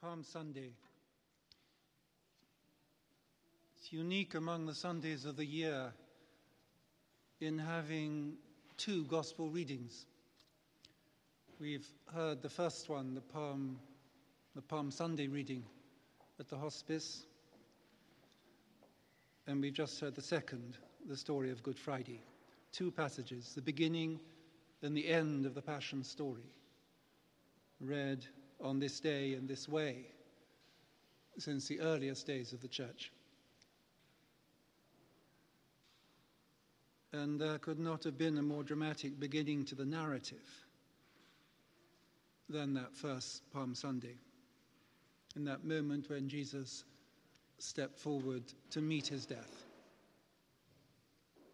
Palm Sunday. It's unique among the Sundays of the year in having two gospel readings. We've heard the first one, the Palm, the Palm Sunday reading at the hospice, and we've just heard the second, the story of Good Friday. Two passages, the beginning and the end of the Passion story, read on this day in this way since the earliest days of the church. And there could not have been a more dramatic beginning to the narrative than that first Palm Sunday, in that moment when Jesus stepped forward to meet his death,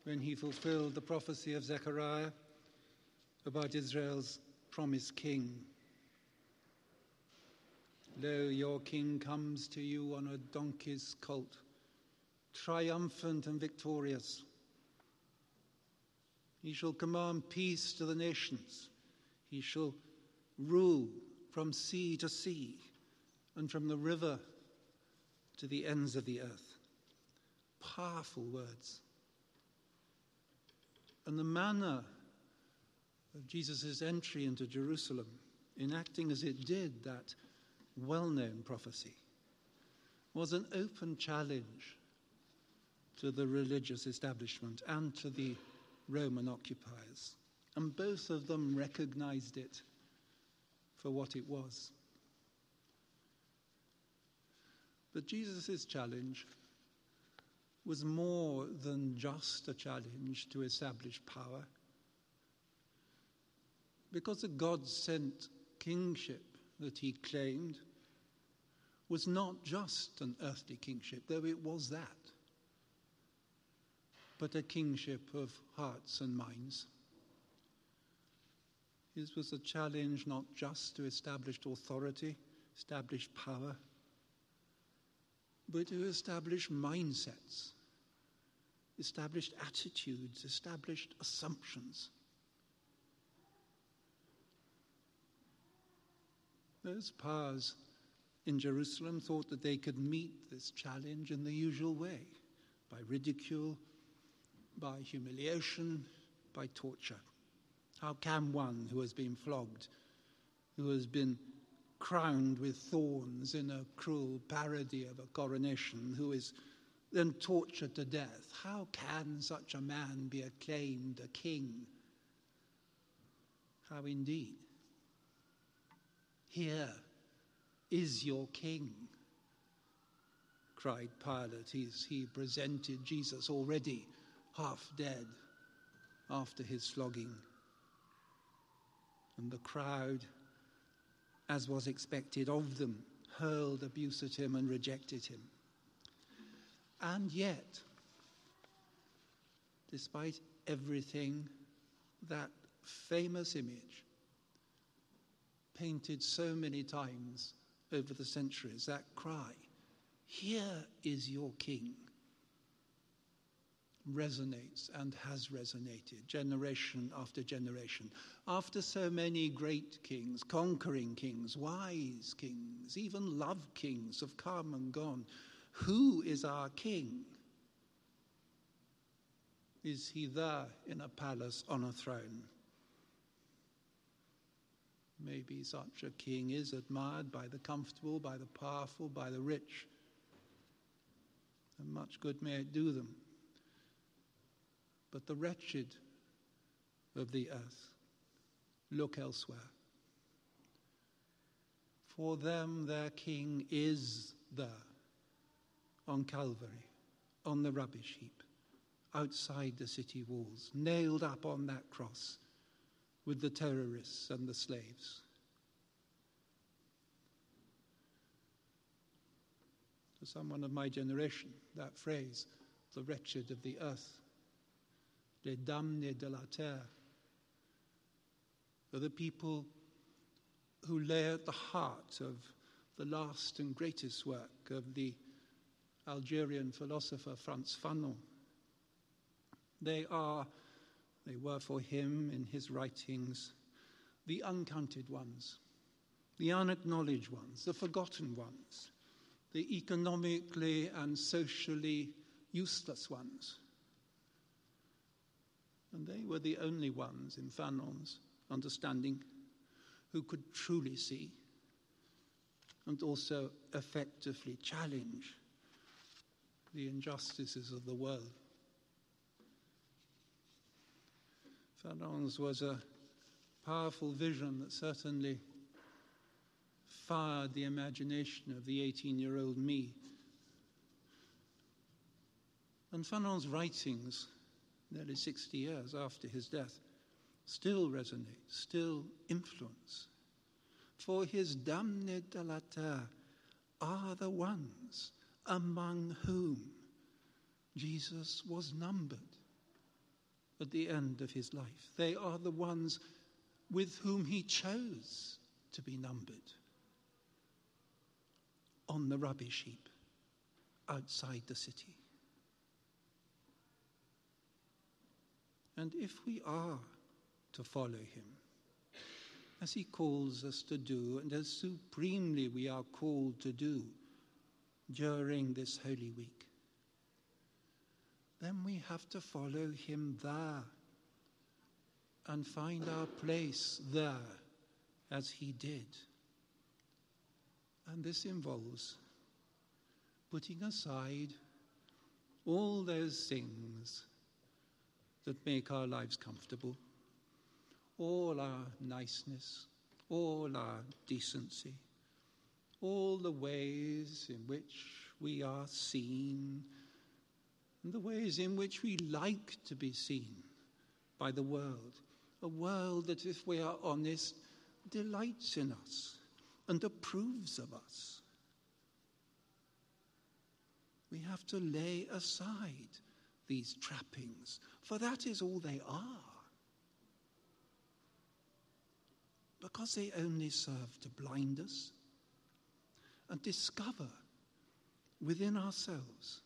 when he fulfilled the prophecy of Zechariah about Israel's promised king. Lo, your king comes to you on a donkey's colt, triumphant and victorious. He shall command peace to the nations. He shall rule from sea to sea and from the river to the ends of the earth. Powerful words. And the manner of Jesus' entry into Jerusalem, enacting as it did that well known prophecy, was an open challenge to the religious establishment and to the Roman occupiers. And both of them recognized it for what it was. But Jesus' challenge was more than just a challenge to establish power. Because the God sent kingship that he claimed was not just an earthly kingship, though it was that, but a kingship of hearts and minds. His was a challenge not just to establish authority, establish power, but to establish mindsets, established attitudes, established assumptions. Those powers in Jerusalem thought that they could meet this challenge in the usual way by ridicule, by humiliation, by torture. How can one who has been flogged, who has been crowned with thorns in a cruel parody of a coronation, who is then tortured to death, how can such a man be acclaimed a king? How indeed? Here is your king, cried Pilate as he presented Jesus already half dead after his flogging. And the crowd, as was expected of them, hurled abuse at him and rejected him. And yet, despite everything, that famous image painted so many times over the centuries, that cry, Here is your King, resonates and has resonated generation after generation. After so many great kings, conquering kings, wise kings, even love kings have come and gone, who is our King? Is he there in a palace on a throne? Maybe such a king is admired by the comfortable, by the powerful, by the rich, and much good may it do them. But the wretched of the earth look elsewhere. For them, their king is there on Calvary, on the rubbish heap, outside the city walls, nailed up on that cross with the terrorists and the slaves. To someone of my generation, that phrase, the wretched of the earth, les damnés de la terre, are the people who lay at the heart of the last and greatest work of the Algerian philosopher Frantz Fanon. They are they were for him in his writings the uncounted ones, the unacknowledged ones, the forgotten ones, the economically and socially useless ones. And they were the only ones in Fanon's understanding who could truly see and also effectively challenge the injustices of the world. Fanon's was a powerful vision that certainly fired the imagination of the 18 year old me. And Fanon's writings, nearly 60 years after his death, still resonate, still influence. For his la terre are the ones among whom Jesus was numbered at the end of his life. They are the ones with whom he chose to be numbered on the rubbish heap outside the city. And if we are to follow him, as he calls us to do, and as supremely we are called to do during this Holy Week, then we have to follow him there and find our place there as he did. And this involves putting aside all those things that make our lives comfortable, all our niceness, all our decency, all the ways in which we are seen, and the ways in which we like to be seen by the world. A world that, if we are honest, delights in us and approves of us. We have to lay aside these trappings, for that is all they are. Because they only serve to blind us and discover within ourselves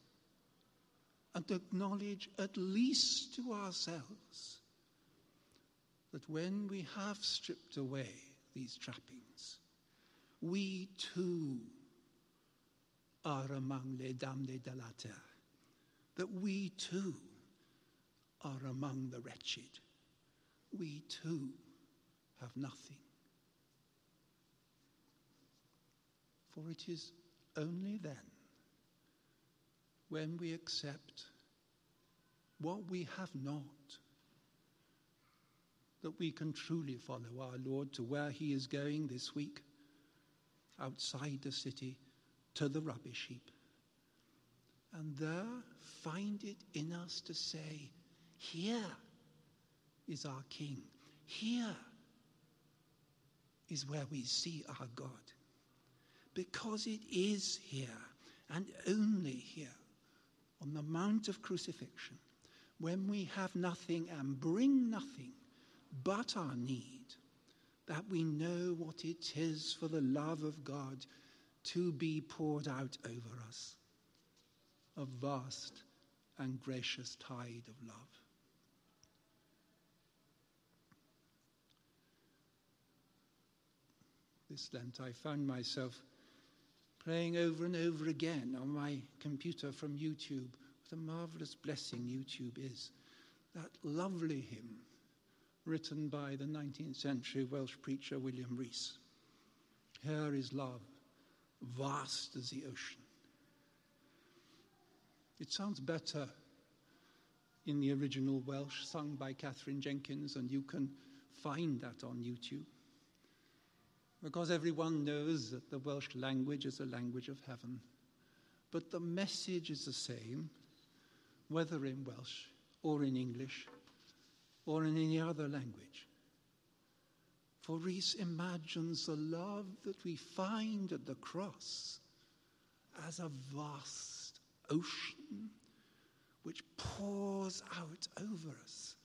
and acknowledge at least to ourselves that when we have stripped away these trappings, we too are among les damnés de la terre, that we too are among the wretched. We too have nothing. For it is only then, when we accept what we have not, that we can truly follow our Lord to where He is going this week outside the city to the rubbish heap. And there find it in us to say, Here is our King. Here is where we see our God. Because it is here and only here on the Mount of Crucifixion when we have nothing and bring nothing but our need that we know what it is for the love of God to be poured out over us. A vast and gracious tide of love. This Lent, I found myself playing over and over again on my computer from YouTube. What a marvelous blessing YouTube is. That lovely hymn written by the 19th century Welsh preacher William Rees. Here is love, vast as the ocean. It sounds better in the original Welsh, sung by Katherine Jenkins, and you can find that on YouTube. Because everyone knows that the Welsh language is a language of heaven. But the message is the same, whether in Welsh or in English or in any other language. For Rees imagines the love that we find at the cross as a vast ocean which pours out over us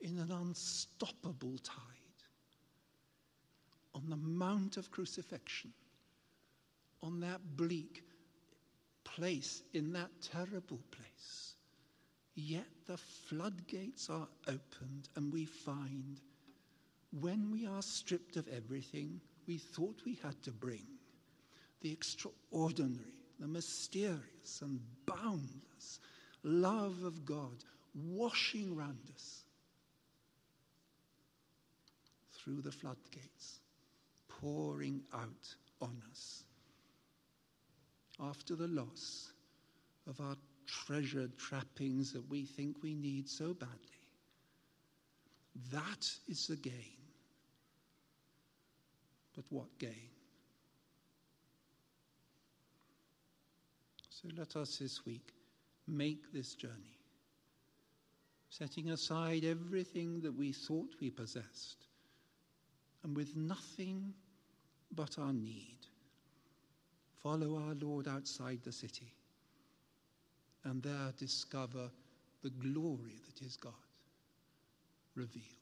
in an unstoppable tide. On the Mount of Crucifixion, on that bleak place, in that terrible place, Yet the floodgates are opened, and we find when we are stripped of everything, we thought we had to bring, the extraordinary, the mysterious and boundless love of God washing round us through the floodgates, pouring out on us. After the loss of our treasured trappings that we think we need so badly, that is the gain. But what gain? So let us this week make this journey, setting aside everything that we thought we possessed, and with nothing but our need, follow our Lord outside the city, and there discover the glory that is God revealed.